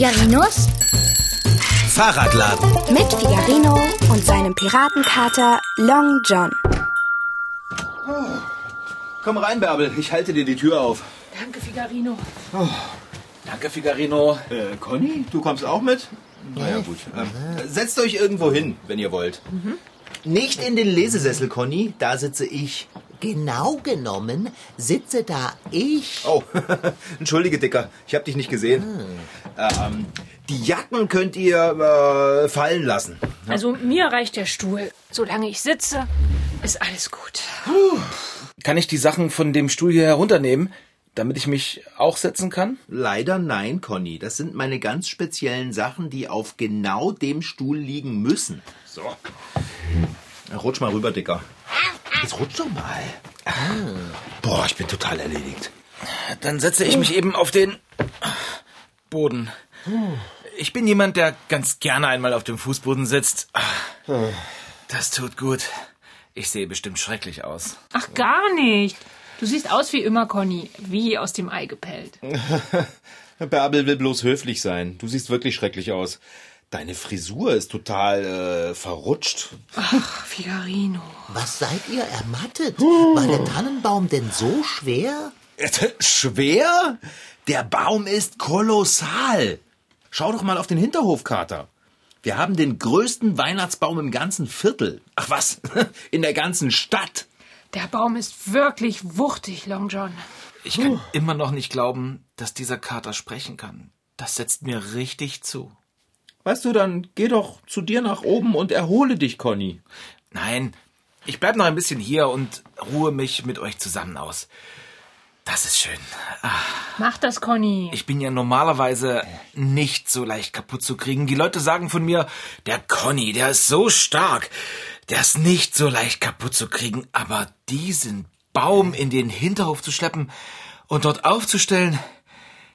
Figarinos Fahrradladen. mit Figarino und seinem Piratenkater Long John. Komm rein, Bärbel. Ich halte dir die Tür auf. Danke, Figarino. Danke, Figarino. Äh, Conny, du kommst auch mit? Na ja, gut. Ähm, setzt euch irgendwo hin, wenn ihr wollt. Nicht in den Lesesessel, Conny. Da sitze ich. Genau genommen sitze da ich. Oh, entschuldige, Dicker. Ich habe dich nicht gesehen. Ähm, die Jacken könnt ihr äh, fallen lassen. Also mir reicht der Stuhl. Solange ich sitze, ist alles gut. Kann ich die Sachen von dem Stuhl hier herunternehmen, damit ich mich auch setzen kann? Leider nein, Conny. Das sind meine ganz speziellen Sachen, die auf genau dem Stuhl liegen müssen. So. Rutsch mal rüber, Dicker. Jetzt rutsch doch mal. Boah, ich bin total erledigt. Dann setze ich mich eben auf den Boden. Ich bin jemand, der ganz gerne einmal auf dem Fußboden sitzt. Das tut gut. Ich sehe bestimmt schrecklich aus. Ach, gar nicht. Du siehst aus wie immer, Conny. Wie aus dem Ei gepellt. Bärbel will bloß höflich sein. Du siehst wirklich schrecklich aus. Deine Frisur ist total äh, verrutscht. Ach, Figarino. Was seid ihr ermattet? War der Tannenbaum denn so schwer? Schwer? Der Baum ist kolossal. Schau doch mal auf den Hinterhof, Kater. Wir haben den größten Weihnachtsbaum im ganzen Viertel. Ach was, in der ganzen Stadt. Der Baum ist wirklich wuchtig, Long John. Ich kann immer noch nicht glauben, dass dieser Kater sprechen kann. Das setzt mir richtig zu. Weißt du, dann geh doch zu dir nach oben und erhole dich, Conny. Nein, ich bleib noch ein bisschen hier und ruhe mich mit euch zusammen aus. Das ist schön. Mach das, Conny. Ich bin ja normalerweise nicht so leicht kaputt zu kriegen. Die Leute sagen von mir, der Conny, der ist so stark. Der ist nicht so leicht kaputt zu kriegen. Aber diesen Baum in den Hinterhof zu schleppen und dort aufzustellen,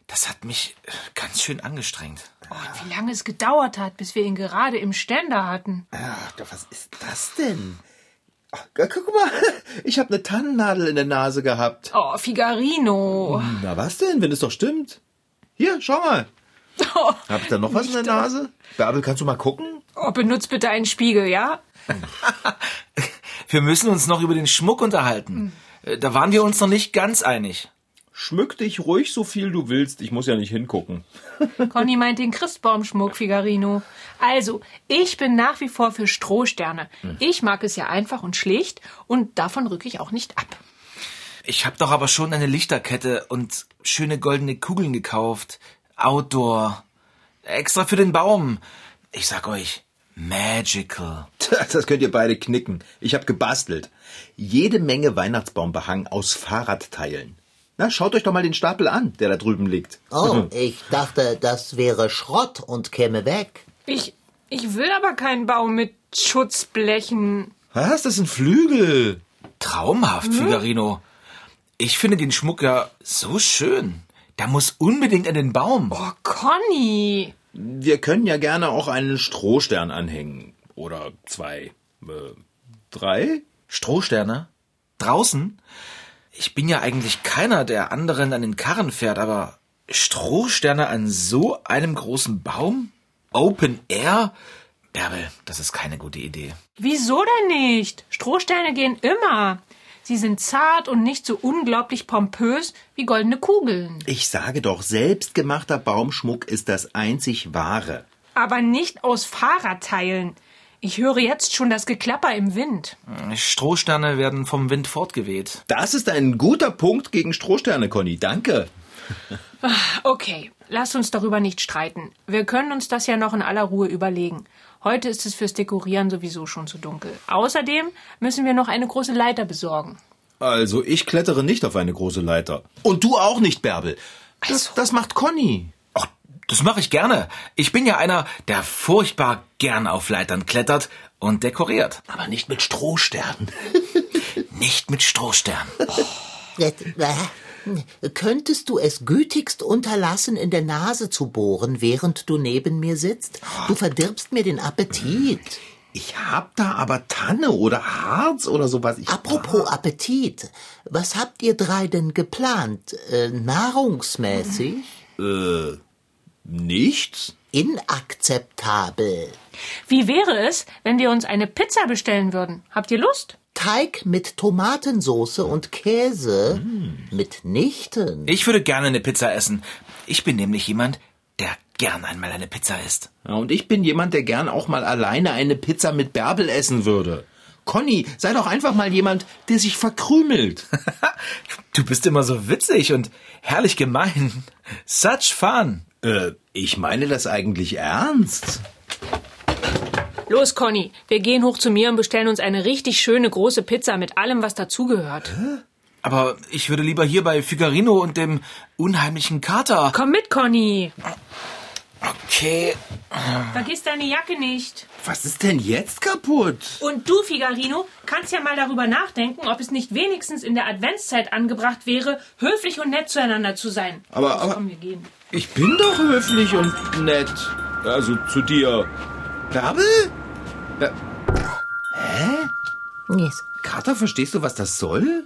das hat mich äh, ganz schön angestrengt. Oh, wie lange es gedauert hat, bis wir ihn gerade im Ständer hatten. Ach, was ist das denn? Ach, guck mal, ich habe eine Tannennadel in der Nase gehabt. Oh, Figarino. Na was denn, wenn es doch stimmt? Hier, schau mal. Hab ich da noch was in der Nase? Bärbel, kannst du mal gucken? Oh, benutzt bitte einen Spiegel, ja? Wir müssen uns noch über den Schmuck unterhalten. Äh, Da waren wir uns noch nicht ganz einig. Schmück dich ruhig so viel du willst, ich muss ja nicht hingucken. Conny meint den Christbaumschmuck, Figarino. Also, ich bin nach wie vor für Strohsterne. Ich mag es ja einfach und schlicht und davon rücke ich auch nicht ab. Ich habe doch aber schon eine Lichterkette und schöne goldene Kugeln gekauft. Outdoor. Extra für den Baum. Ich sag euch, magical. Das könnt ihr beide knicken. Ich habe gebastelt. Jede Menge Weihnachtsbaumbehang aus Fahrradteilen. Na, schaut euch doch mal den Stapel an, der da drüben liegt. Oh, ich dachte, das wäre Schrott und käme weg. Ich, ich will aber keinen Baum mit Schutzblechen. Was? Das sind Flügel. Traumhaft, Figarino. Ich finde den Schmuck ja so schön. Der muss unbedingt an den Baum. Oh, Conny. Wir können ja gerne auch einen Strohstern anhängen. Oder zwei. Äh, drei? Strohsterne? Draußen? Ich bin ja eigentlich keiner, der anderen an den Karren fährt, aber Strohsterne an so einem großen Baum? Open Air? Bärbel, das ist keine gute Idee. Wieso denn nicht? Strohsterne gehen immer. Sie sind zart und nicht so unglaublich pompös wie goldene Kugeln. Ich sage doch, selbstgemachter Baumschmuck ist das einzig wahre. Aber nicht aus Fahrradteilen. Ich höre jetzt schon das Geklapper im Wind. Strohsterne werden vom Wind fortgeweht. Das ist ein guter Punkt gegen Strohsterne, Conny. Danke. Okay, lasst uns darüber nicht streiten. Wir können uns das ja noch in aller Ruhe überlegen. Heute ist es fürs Dekorieren sowieso schon zu dunkel. Außerdem müssen wir noch eine große Leiter besorgen. Also, ich klettere nicht auf eine große Leiter. Und du auch nicht, Bärbel. Das, das macht Conny. Das mache ich gerne. Ich bin ja einer, der furchtbar gern auf Leitern klettert und dekoriert. Aber nicht mit Strohsternen. Nicht mit Strohsternen. Jetzt, äh, Könntest du es gütigst unterlassen, in der Nase zu bohren, während du neben mir sitzt? Du verdirbst mir den Appetit. Ich hab da aber Tanne oder Harz oder sowas. Ich Apropos Appetit, was habt ihr drei denn geplant? Äh, nahrungsmäßig? Nichts? Inakzeptabel. Wie wäre es, wenn wir uns eine Pizza bestellen würden? Habt ihr Lust? Teig mit Tomatensauce und Käse? Mitnichten. Ich würde gerne eine Pizza essen. Ich bin nämlich jemand, der gern einmal eine Pizza isst. Ja, und ich bin jemand, der gern auch mal alleine eine Pizza mit Bärbel essen würde. Conny, sei doch einfach mal jemand, der sich verkrümelt. Du bist immer so witzig und herrlich gemein. Such fun. Äh, ich meine das eigentlich ernst. Los, Conny, wir gehen hoch zu mir und bestellen uns eine richtig schöne große Pizza mit allem, was dazugehört. Aber ich würde lieber hier bei Figarino und dem unheimlichen Kater. Komm mit, Conny. Okay. Vergiss deine Jacke nicht. Was ist denn jetzt kaputt? Und du, Figarino, kannst ja mal darüber nachdenken, ob es nicht wenigstens in der Adventszeit angebracht wäre, höflich und nett zueinander zu sein. Aber- Los, aber- komm, wir gehen. Ich bin doch höflich und nett. Also zu dir. Bärbel? Bär Yes. Kater, verstehst du, was das soll?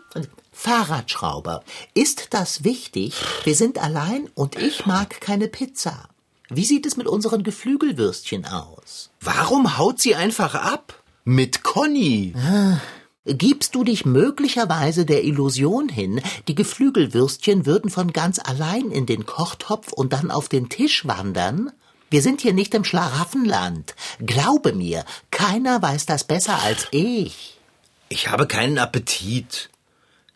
Fahrradschrauber. Ist das wichtig? Wir sind allein und ich mag keine Pizza. Wie sieht es mit unseren Geflügelwürstchen aus? Warum haut sie einfach ab? Mit Conny. Gibst du dich möglicherweise der Illusion hin, die Geflügelwürstchen würden von ganz allein in den Kochtopf und dann auf den Tisch wandern? Wir sind hier nicht im Schlaraffenland. Glaube mir, keiner weiß das besser als ich. Ich habe keinen Appetit.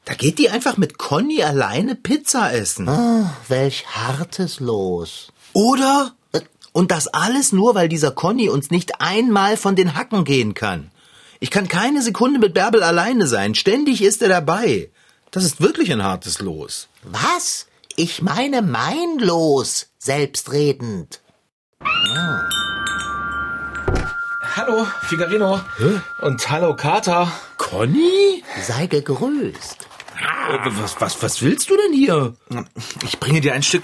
Da geht die einfach mit Conny alleine Pizza essen. Welch hartes Los. Oder? Und das alles nur, weil dieser Conny uns nicht einmal von den Hacken gehen kann. Ich kann keine Sekunde mit Bärbel alleine sein. Ständig ist er dabei. Das ist wirklich ein hartes Los. Was? Ich meine mein Los, selbstredend. Hallo, Figarino. Und hallo, Kater. Conny? Sei gegrüßt. Äh, Was, was, was willst du denn hier? Ich bringe dir ein Stück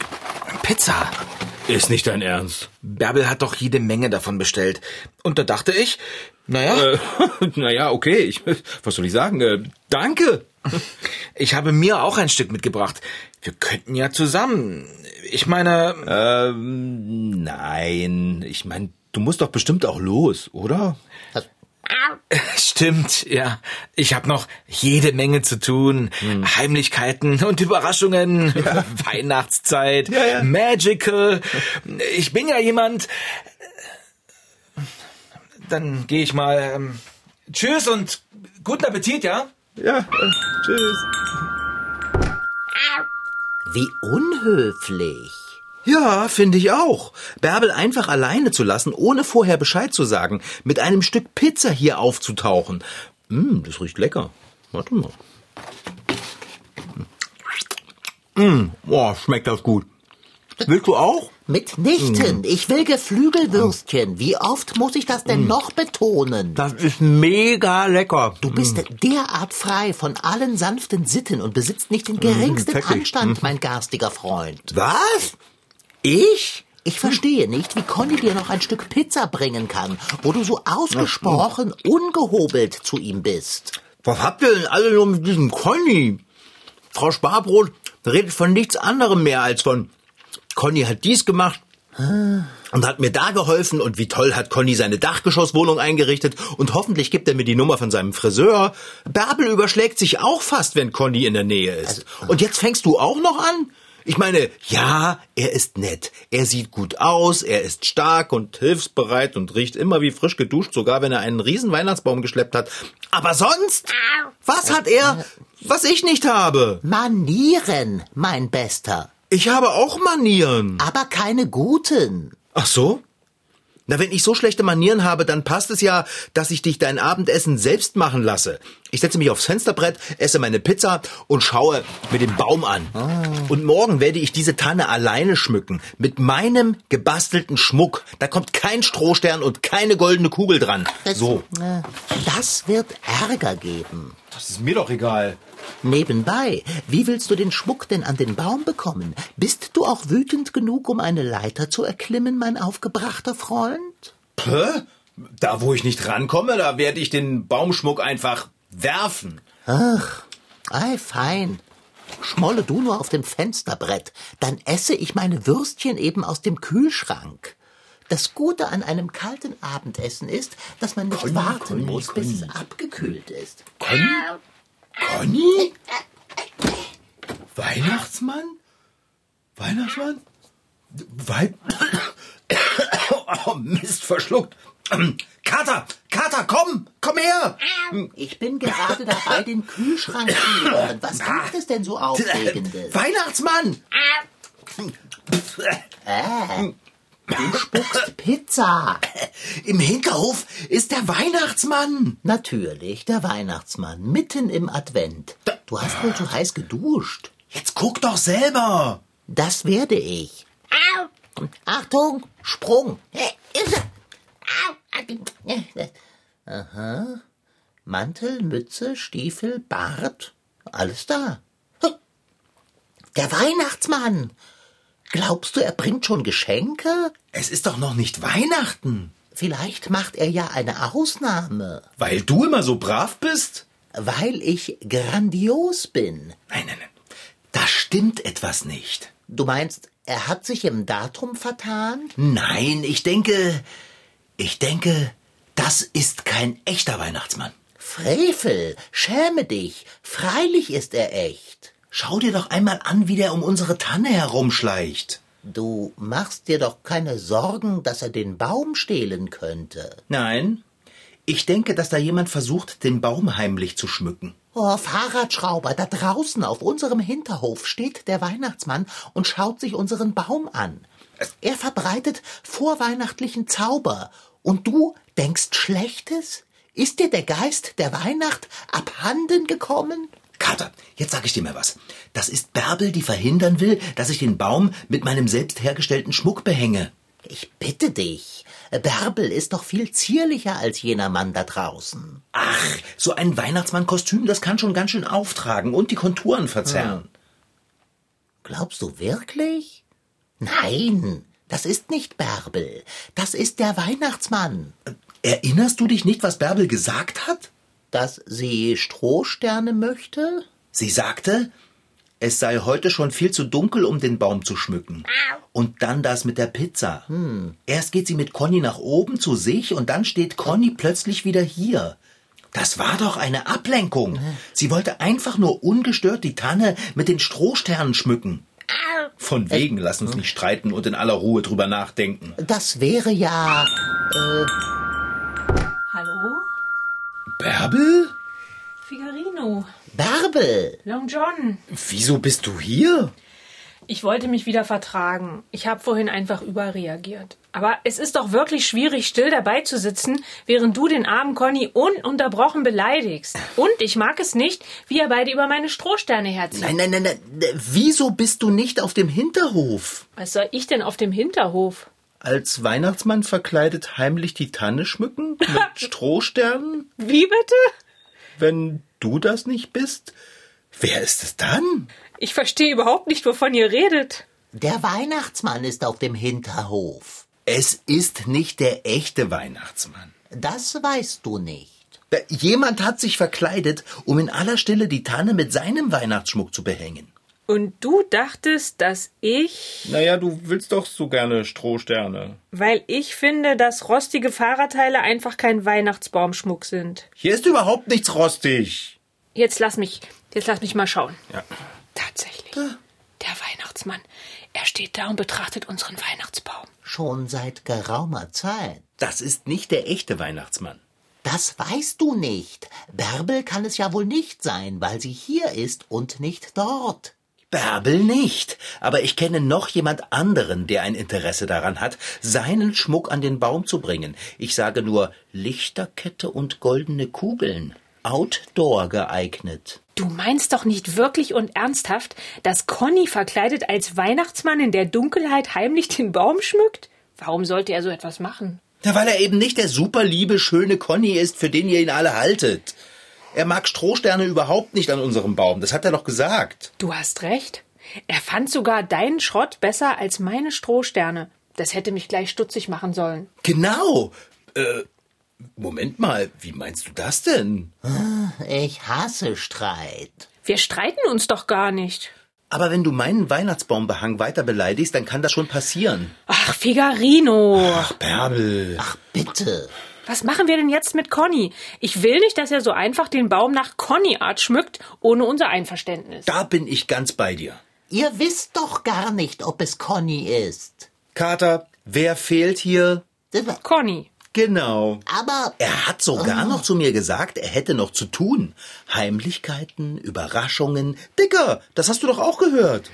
Pizza. Ist nicht dein Ernst. Bärbel hat doch jede Menge davon bestellt. Und da dachte ich, naja, Äh, naja, okay. Ich, was soll ich sagen? Äh, danke. ich habe mir auch ein Stück mitgebracht. Wir könnten ja zusammen. Ich meine, Ähm, nein. Ich meine, du musst doch bestimmt auch los, oder? stimmt, ja. Ich habe noch jede Menge zu tun. Heimlichkeiten und Überraschungen. Weihnachtszeit. Ja, ja. Magical. Ich bin ja jemand. Dann gehe ich mal. Ähm, tschüss und guten Appetit, ja? Ja, äh, tschüss. Wie unhöflich. Ja, finde ich auch. Bärbel einfach alleine zu lassen, ohne vorher Bescheid zu sagen, mit einem Stück Pizza hier aufzutauchen. Mm, das riecht lecker. Warte mal. Mm, boah, schmeckt das gut. Willst du auch? Mitnichten. Ich will Geflügelwürstchen. Wie oft muss ich das denn noch betonen? Das ist mega lecker. Du bist derart frei von allen sanften Sitten und besitzt nicht den geringsten. Anstand, mein garstiger Freund. Was? Ich? Ich verstehe nicht, wie Conny dir noch ein Stück Pizza bringen kann, wo du so ausgesprochen ungehobelt zu ihm bist. Was habt ihr denn alle nur mit diesem Conny? Frau Sparbrot redet von nichts anderem mehr als von Conny hat dies gemacht und hat mir da geholfen und wie toll hat Conny seine Dachgeschosswohnung eingerichtet und hoffentlich gibt er mir die Nummer von seinem Friseur. Bärbel überschlägt sich auch fast, wenn Conny in der Nähe ist. Und jetzt fängst du auch noch an? Ich meine, ja, er ist nett. Er sieht gut aus, er ist stark und hilfsbereit und riecht immer wie frisch geduscht, sogar wenn er einen riesen Weihnachtsbaum geschleppt hat. Aber sonst? Was hat er, was ich nicht habe? Manieren, mein Bester. Ich habe auch Manieren. Aber keine guten. Ach so? Na, wenn ich so schlechte Manieren habe, dann passt es ja, dass ich dich dein Abendessen selbst machen lasse. Ich setze mich aufs Fensterbrett, esse meine Pizza und schaue mir den Baum an. Und morgen werde ich diese Tanne alleine schmücken. Mit meinem gebastelten Schmuck. Da kommt kein Strohstern und keine goldene Kugel dran. So. Äh, Das wird Ärger geben. Das ist mir doch egal. Nebenbei, wie willst du den Schmuck denn an den Baum bekommen? Bist du auch wütend genug, um eine Leiter zu erklimmen, mein aufgebrachter Freund? Hä? Da, wo ich nicht rankomme, da werde ich den Baumschmuck einfach werfen. Ach, ei, fein. Schmolle du nur auf dem Fensterbrett, dann esse ich meine Würstchen eben aus dem Kühlschrank. Das Gute an einem kalten Abendessen ist, dass man nicht Conny, warten Conny, muss, bis Conny. es abgekühlt ist. Conny? Conny? Weihnachtsmann? Weihnachtsmann? Wei oh, Mist, verschluckt. Kater, Kater, komm, komm her. Ich bin gerade dabei, den Kühlschrank zu leeren. Was gibt es denn so Aufregendes? Weihnachtsmann! Du spuckst Pizza. Im Hinterhof ist der Weihnachtsmann. Natürlich, der Weihnachtsmann, mitten im Advent. Du hast wohl zu heiß geduscht. Jetzt guck doch selber. Das werde ich. Achtung, Sprung. Aha. Mantel, Mütze, Stiefel, Bart, alles da. Der Weihnachtsmann. Glaubst du, er bringt schon Geschenke? Es ist doch noch nicht Weihnachten. Vielleicht macht er ja eine Ausnahme, Weil du immer so brav bist? weil ich grandios bin. Nein, nein, nein. Da stimmt etwas nicht. Du meinst, er hat sich im Datum vertan? Nein, ich denke, ich denke, das ist kein echter Weihnachtsmann. Frevel, schäme dich. Freilich ist er echt. Schau dir doch einmal an, wie der um unsere Tanne herumschleicht. Du machst dir doch keine Sorgen, dass er den Baum stehlen könnte. Nein, ich denke, dass da jemand versucht, den Baum heimlich zu schmücken. Oh, Fahrradschrauber, da draußen auf unserem Hinterhof steht der Weihnachtsmann und schaut sich unseren Baum an. Er verbreitet vorweihnachtlichen Zauber. Und du denkst Schlechtes? Ist dir der Geist der Weihnacht abhanden gekommen? Kater, jetzt sag ich dir mal was. Das ist Bärbel, die verhindern will, dass ich den Baum mit meinem selbst hergestellten Schmuck behänge. Ich bitte dich. Bärbel ist doch viel zierlicher als jener Mann da draußen. Ach, so ein Weihnachtsmannkostüm, das kann schon ganz schön auftragen und die Konturen verzerren. Glaubst du wirklich? Nein, das ist nicht Bärbel. Das ist der Weihnachtsmann. Erinnerst du dich nicht, was Bärbel gesagt hat? Dass sie Strohsterne möchte? Sie sagte, es sei heute schon viel zu dunkel, um den Baum zu schmücken. Und dann das mit der Pizza. Erst geht sie mit Conny nach oben zu sich und dann steht Conny plötzlich wieder hier. Das war doch eine Ablenkung. Sie wollte einfach nur ungestört die Tanne mit den Strohsternen schmücken. Von wegen, lass uns nicht streiten und in aller Ruhe drüber nachdenken. Das wäre ja. Hallo? Bärbel? Figarino. Bärbel! Long John. Wieso bist du hier? Ich wollte mich wieder vertragen. Ich habe vorhin einfach überreagiert. Aber es ist doch wirklich schwierig, still dabei zu sitzen, während du den armen Conny ununterbrochen beleidigst. Und ich mag es nicht, wie ihr beide über meine Strohsterne herzieht. Nein, nein, nein, nein. Wieso bist du nicht auf dem Hinterhof? Was soll ich denn auf dem Hinterhof? Als Weihnachtsmann verkleidet heimlich die Tanne schmücken? Mit Strohsternen? Wie bitte? Wenn du das nicht bist, wer ist es dann? Ich verstehe überhaupt nicht, wovon ihr redet. Der Weihnachtsmann ist auf dem Hinterhof. Es ist nicht der echte Weihnachtsmann. Das weißt du nicht. Da- Jemand hat sich verkleidet, um in aller Stille die Tanne mit seinem Weihnachtsschmuck zu behängen. Und du dachtest, dass ich, Naja, du willst doch so gerne Strohsterne. weil ich finde, dass rostige Fahrradteile einfach kein Weihnachtsbaumschmuck sind. Hier ist überhaupt nichts rostig. Jetzt lass mich, jetzt lass mich mal schauen. Ja. Tatsächlich. Der Weihnachtsmann. Er steht da und betrachtet unseren Weihnachtsbaum. Schon seit geraumer Zeit. Das ist nicht der echte Weihnachtsmann. Das weißt du nicht. Bärbel kann es ja wohl nicht sein, weil sie hier ist und nicht dort. Bärbel nicht. Aber ich kenne noch jemand anderen, der ein Interesse daran hat, seinen Schmuck an den Baum zu bringen. Ich sage nur Lichterkette und goldene Kugeln. Outdoor geeignet. Du meinst doch nicht wirklich und ernsthaft, dass Conny verkleidet als Weihnachtsmann in der Dunkelheit heimlich den Baum schmückt? Warum sollte er so etwas machen? Ja, weil er eben nicht der superliebe, schöne Conny ist, für den ihr ihn alle haltet. Er mag Strohsterne überhaupt nicht an unserem Baum, das hat er doch gesagt. Du hast recht. Er fand sogar deinen Schrott besser als meine Strohsterne. Das hätte mich gleich stutzig machen sollen. Genau. Äh, Moment mal, wie meinst du das denn? Ich hasse Streit. Wir streiten uns doch gar nicht. Aber wenn du meinen Weihnachtsbaumbehang weiter beleidigst, dann kann das schon passieren. Ach, Figarino. Bärbel. Ach, bitte. Was machen wir denn jetzt mit Conny? Ich will nicht, dass er so einfach den Baum nach Conny-Art schmückt, ohne unser Einverständnis. Da bin ich ganz bei dir. Ihr wisst doch gar nicht, ob es Conny ist. Kater, wer fehlt hier? Conny. Genau. Aber Er hat sogar noch zu mir gesagt, er hätte noch zu tun. Heimlichkeiten, Überraschungen. Dicker, das hast du doch auch gehört.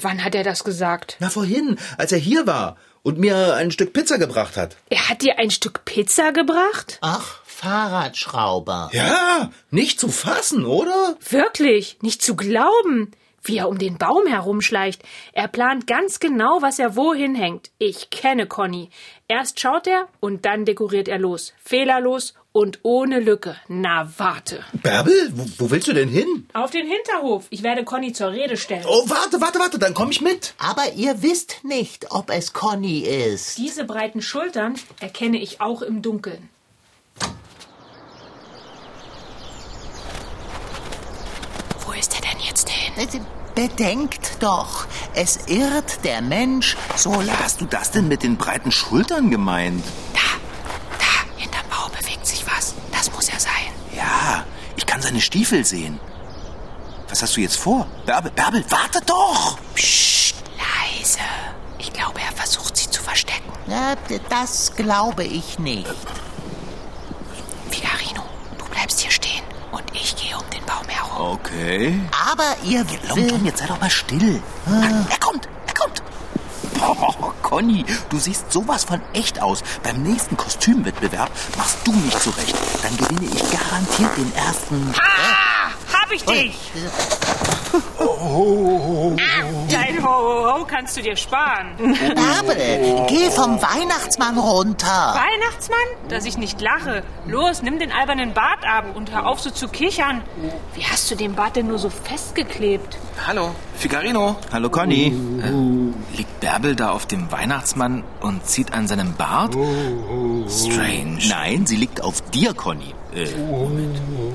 Wann hat er das gesagt? Na vorhin, als er hier war und mir ein Stück Pizza gebracht hat. Er hat dir ein Stück Pizza gebracht? ach, Fahrradschrauber. Ja, nicht zu fassen, oder? Wirklich? Nicht zu glauben. Wie er um den Baum herumschleicht. Er plant ganz genau, was er wohin hängt. Ich kenne Conny. Erst schaut er und dann dekoriert er los. Fehlerlos und ohne Lücke. Na, warte. Bärbel, wo, wo willst du denn hin? Auf den Hinterhof. Ich werde Conny zur Rede stellen. Oh, warte, warte, warte, dann komm ich mit. Aber ihr wisst nicht, ob es Conny ist. Diese breiten Schultern erkenne ich auch im Dunkeln. Wo ist er denn jetzt hin? Bedenkt doch, es irrt der Mensch so hast du das denn mit den breiten Schultern gemeint? Da, da, hinterm Baum bewegt sich was. Das muss er sein. Ja, ich kann seine Stiefel sehen. Was hast du jetzt vor? Bärbel, Bärbel, warte doch! Psst, leise. Ich glaube, er versucht, sie zu verstecken. Na, das glaube ich nicht. Figarino, du bleibst hier stehen und ich gehe um den Baum herum. Okay. Aber ihr. Lom, jetzt sei doch mal still. Ah, er kommt. Oh, Conny, du siehst sowas von echt aus. Beim nächsten Kostümwettbewerb machst du mich zurecht. Dann gewinne ich garantiert den ersten. Ah, hab ich dich! Dein Ho-Ho-Ho kannst du dir sparen. Bärbel, geh vom Weihnachtsmann runter. Weihnachtsmann? Dass ich nicht lache. Los, nimm den albernen Bart ab und hör auf so zu kichern. Wie hast du den Bart denn nur so festgeklebt? Hallo, Figarino. Hallo, Conny. Liegt Bärbel da auf dem Weihnachtsmann und zieht an seinem Bart? Strange. Nein, sie liegt auf dir, Conny. Äh,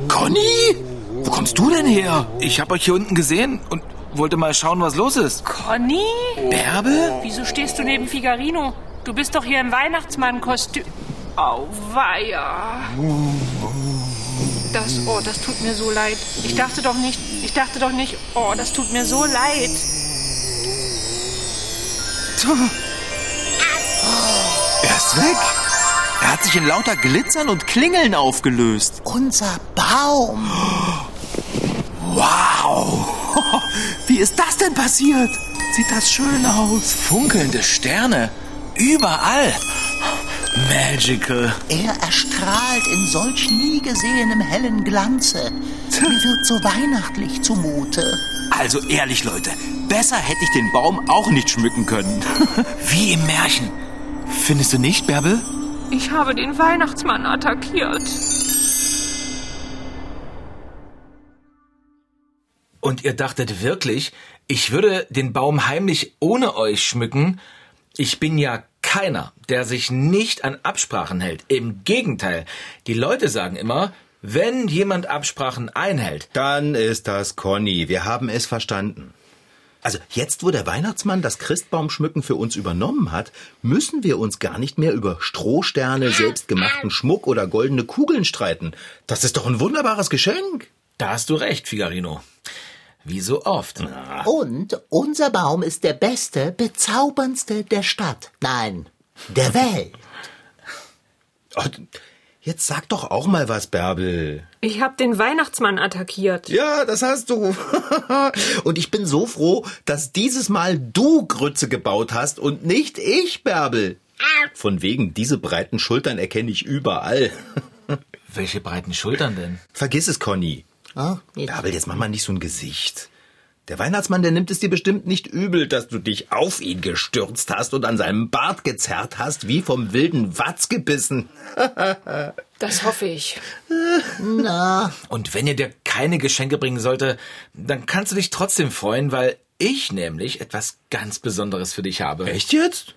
Conny? Wo kommst du denn her? Ich habe euch hier unten gesehen und wollte mal schauen, was los ist. Conny? Bärbel? Wieso stehst du neben Figarino? Du bist doch hier im Weihnachtsmann-Kostüm. Auweia. Das, oh, das tut mir so leid. Ich dachte doch nicht, ich dachte doch nicht, oh, das tut mir so leid. Er ist weg. Er hat sich in lauter Glitzern und Klingeln aufgelöst. Unser Baum. Wow. Wie ist das denn passiert? Sieht das schön aus. Funkelnde Sterne. Überall. Magical. Er erstrahlt in solch nie gesehenem hellen Glanze. Mir wird so weihnachtlich zumute. Also ehrlich, Leute, besser hätte ich den Baum auch nicht schmücken können. Wie im Märchen. Findest du nicht, Bärbel? Ich habe den Weihnachtsmann attackiert. Und ihr dachtet wirklich, ich würde den Baum heimlich ohne euch schmücken? Ich bin ja keiner, der sich nicht an Absprachen hält. Im Gegenteil. Die Leute sagen immer, wenn jemand Absprachen einhält, Dann ist das Conny. Wir haben es verstanden. Also jetzt, wo der Weihnachtsmann das Christbaumschmücken für uns übernommen hat, müssen wir uns gar nicht mehr über Strohsterne, selbstgemachten Schmuck oder goldene Kugeln streiten. Das ist doch ein wunderbares Geschenk. da hast du recht, Figarino. Wie so oft. Und unser Baum ist der beste, bezauberndste der Stadt. Nein, der Welt. Jetzt sag doch auch mal was, Bärbel. Ich habe den Weihnachtsmann attackiert. Ja, das hast du. und ich bin so froh, dass dieses Mal du Grütze gebaut hast und nicht ich, Bärbel. Von wegen, diese breiten Schultern erkenne ich überall. Welche breiten Schultern denn? Vergiss es, Conny. Jetzt- Bärbel, jetzt mach mal nicht so ein Gesicht. Der Weihnachtsmann, der nimmt es dir bestimmt nicht übel, dass du dich auf ihn gestürzt hast und an seinem Bart gezerrt hast, wie vom wilden Watz gebissen. Das hoffe ich. Na, Und wenn ihr dir keine Geschenke bringen sollte, dann kannst du dich trotzdem freuen, weil ich nämlich etwas ganz Besonderes für dich habe. Echt jetzt?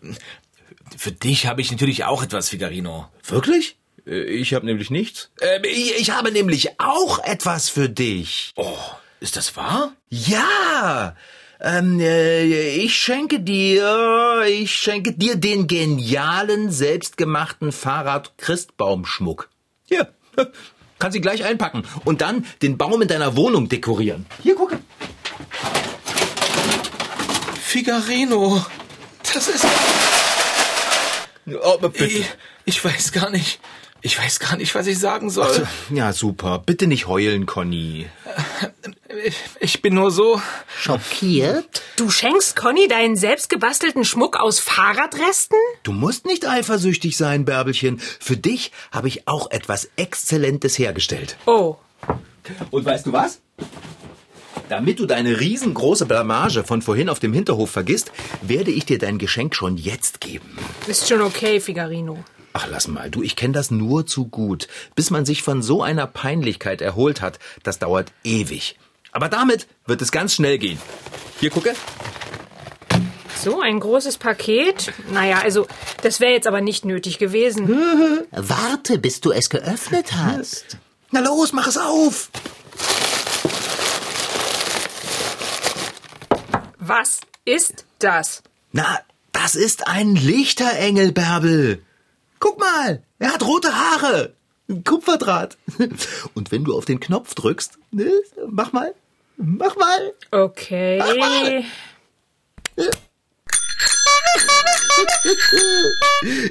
Für dich habe ich natürlich auch etwas, Figarino. Wirklich? Äh, Ich habe nämlich nichts. Äh, ich, ich habe nämlich auch etwas für dich. Oh, Ist das wahr? Ja! Ähm, äh, ich schenke dir, ich schenke dir den genialen, selbstgemachten Fahrrad-Christbaumschmuck. Hier, kannst ihn gleich einpacken und dann den Baum in deiner Wohnung dekorieren. Hier, gucke. Figarino. Das ist. Oh, bitte. Ich, ich weiß gar nicht. Ich weiß gar nicht, was ich sagen soll. Ja, super. Bitte nicht heulen, Conny. Ich, ich bin nur so. Schockiert? Du schenkst Conny deinen selbstgebastelten Schmuck aus Fahrradresten? Du musst nicht eifersüchtig sein, Bärbelchen. Für dich habe ich auch etwas Exzellentes hergestellt. Oh. Und weißt du was? Damit du deine riesengroße Blamage von vorhin auf dem Hinterhof vergisst, werde ich dir dein Geschenk schon jetzt geben. Ist schon okay, Figarino. Ach, lass mal, du, ich kenne das nur zu gut. Bis man sich von so einer Peinlichkeit erholt hat, das dauert ewig. Aber damit wird es ganz schnell gehen. Hier, gucke. So, ein großes Paket. Naja, also, das wäre jetzt aber nicht nötig gewesen. Warte, bis du es geöffnet hast. Na los, mach es auf. Was ist das? Na, das ist ein Lichterengel, Bärbel. Guck mal, er hat rote Haare. Kupferdraht. Und wenn du auf den Knopf drückst, ne, mach mal, mach mal. Okay.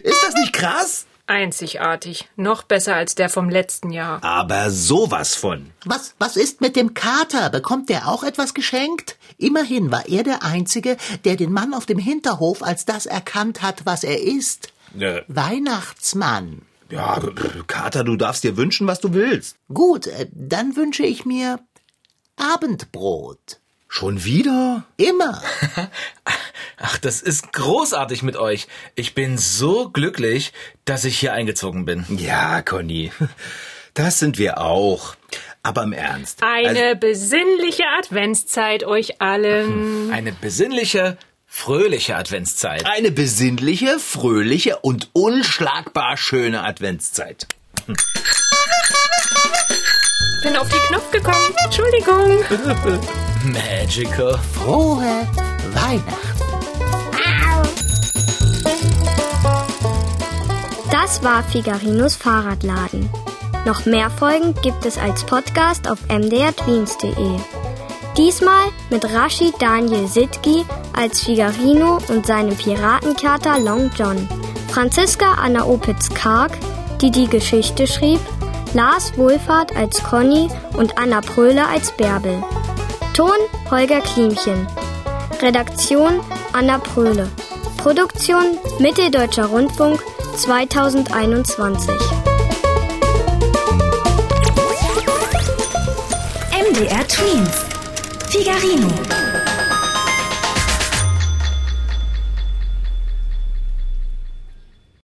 Ist das nicht krass? Einzigartig. Noch besser als der vom letzten Jahr. Aber sowas von. Was, was ist mit dem Kater? Bekommt der auch etwas geschenkt? Immerhin war er der Einzige, der den Mann auf dem Hinterhof als das erkannt hat, was er ist. Äh, Weihnachtsmann. ja, Kater, du darfst dir wünschen, was du willst. Gut, äh, dann wünsche ich mir Abendbrot. Schon wieder? Immer. Ach, das ist großartig mit euch. Ich bin so glücklich, dass ich hier eingezogen bin. Ja, Conny. Das sind wir auch. Aber im Ernst. Eine besinnliche Adventszeit euch allen. Eine besinnliche, fröhliche Adventszeit. Eine besinnliche, fröhliche und unschlagbar schöne Adventszeit. Bin auf den Knopf gekommen. Entschuldigung. Magical. Frohe Weihnachten. Das war Figarinos Fahrradladen. Noch mehr Folgen gibt es als Podcast auf mdrtweens.de. Diesmal mit Rashid Daniel Sitki als Figarino und seinem Piratenkater Long John, Franziska Anna Opitz-Karg, die die Geschichte schrieb, Lars Wohlfahrt als Conny und Anna Pröhle als Bärbel. Ton Holger Klimchen. Redaktion Anna Pröhle. Produktion Mitteldeutscher Rundfunk 2021. MDR Twins. Figarino.